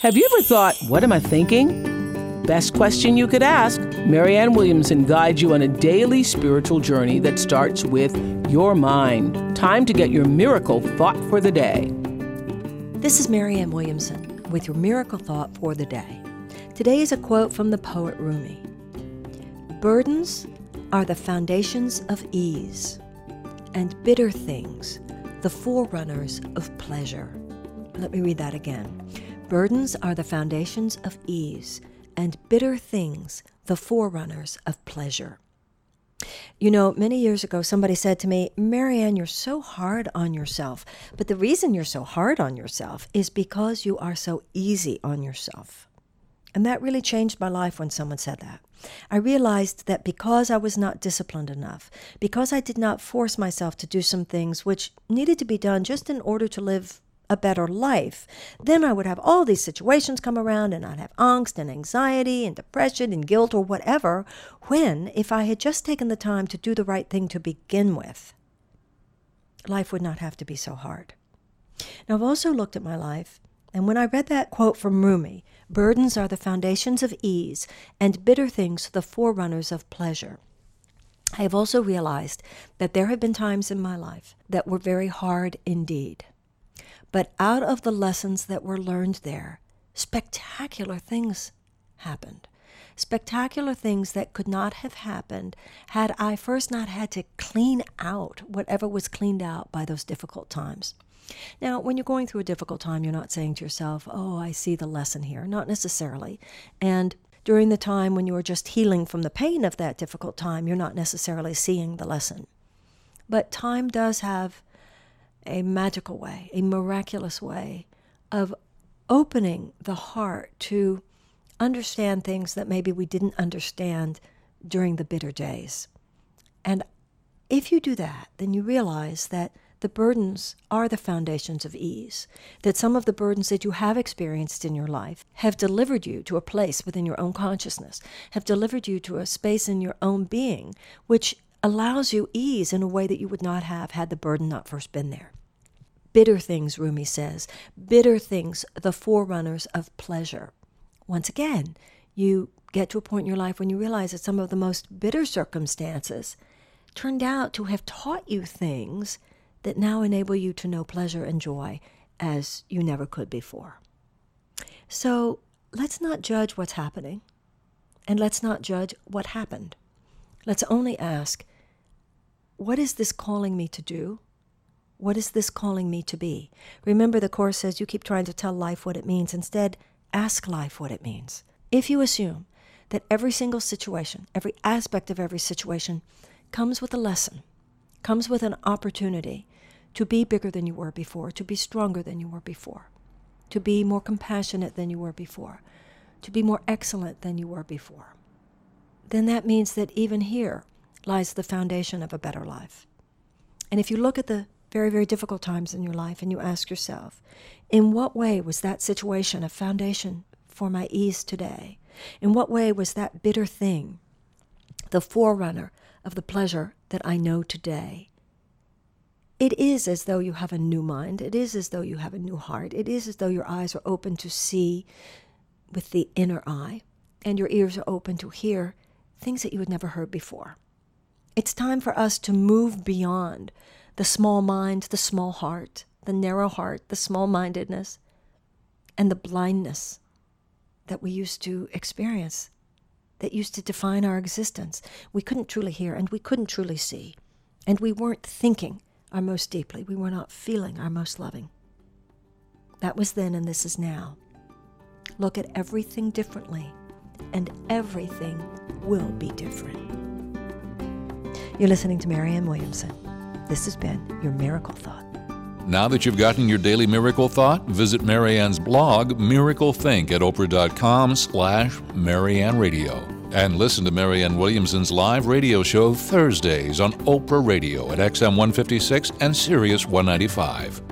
Have you ever thought, what am I thinking? Best question you could ask. Marianne Williamson guides you on a daily spiritual journey that starts with your mind. Time to get your miracle thought for the day. This is Marianne Williamson with your miracle thought for the day. Today is a quote from the poet Rumi Burdens are the foundations of ease, and bitter things the forerunners of pleasure. Let me read that again. Burdens are the foundations of ease, and bitter things the forerunners of pleasure. You know, many years ago, somebody said to me, Marianne, you're so hard on yourself. But the reason you're so hard on yourself is because you are so easy on yourself. And that really changed my life when someone said that. I realized that because I was not disciplined enough, because I did not force myself to do some things which needed to be done just in order to live a better life, then I would have all these situations come around and I'd have angst and anxiety and depression and guilt or whatever, when if I had just taken the time to do the right thing to begin with, life would not have to be so hard. Now, I've also looked at my life, and when I read that quote from Rumi, Burdens are the foundations of ease, and bitter things the forerunners of pleasure. I have also realized that there have been times in my life that were very hard indeed. But out of the lessons that were learned there, spectacular things happened. Spectacular things that could not have happened had I first not had to clean out whatever was cleaned out by those difficult times. Now, when you're going through a difficult time, you're not saying to yourself, Oh, I see the lesson here. Not necessarily. And during the time when you are just healing from the pain of that difficult time, you're not necessarily seeing the lesson. But time does have a magical way, a miraculous way of opening the heart to understand things that maybe we didn't understand during the bitter days. And if you do that, then you realize that the burdens are the foundations of ease, that some of the burdens that you have experienced in your life have delivered you to a place within your own consciousness, have delivered you to a space in your own being, which allows you ease in a way that you would not have had the burden not first been there. Bitter things, Rumi says, bitter things, the forerunners of pleasure. Once again, you get to a point in your life when you realize that some of the most bitter circumstances turned out to have taught you things that now enable you to know pleasure and joy as you never could before. So let's not judge what's happening, and let's not judge what happened. Let's only ask, what is this calling me to do? What is this calling me to be? Remember, the Course says you keep trying to tell life what it means. Instead, ask life what it means. If you assume that every single situation, every aspect of every situation, comes with a lesson, comes with an opportunity to be bigger than you were before, to be stronger than you were before, to be more compassionate than you were before, to be more excellent than you were before, then that means that even here lies the foundation of a better life. And if you look at the very, very difficult times in your life and you ask yourself, in what way was that situation a foundation for my ease today? In what way was that bitter thing the forerunner of the pleasure that I know today? It is as though you have a new mind. It is as though you have a new heart. It is as though your eyes are open to see with the inner eye, and your ears are open to hear things that you had never heard before. It's time for us to move beyond the small mind, the small heart, the narrow heart, the small mindedness, and the blindness that we used to experience, that used to define our existence. We couldn't truly hear and we couldn't truly see, and we weren't thinking our most deeply. We were not feeling our most loving. That was then, and this is now. Look at everything differently, and everything will be different. You're listening to Marianne Williamson. This has been your Miracle Thought. Now that you've gotten your daily miracle thought, visit Marianne's blog, Miracle Think, at oprah.com slash Marianne Radio and listen to Marianne Williamson's live radio show Thursdays on Oprah Radio at XM 156 and Sirius 195.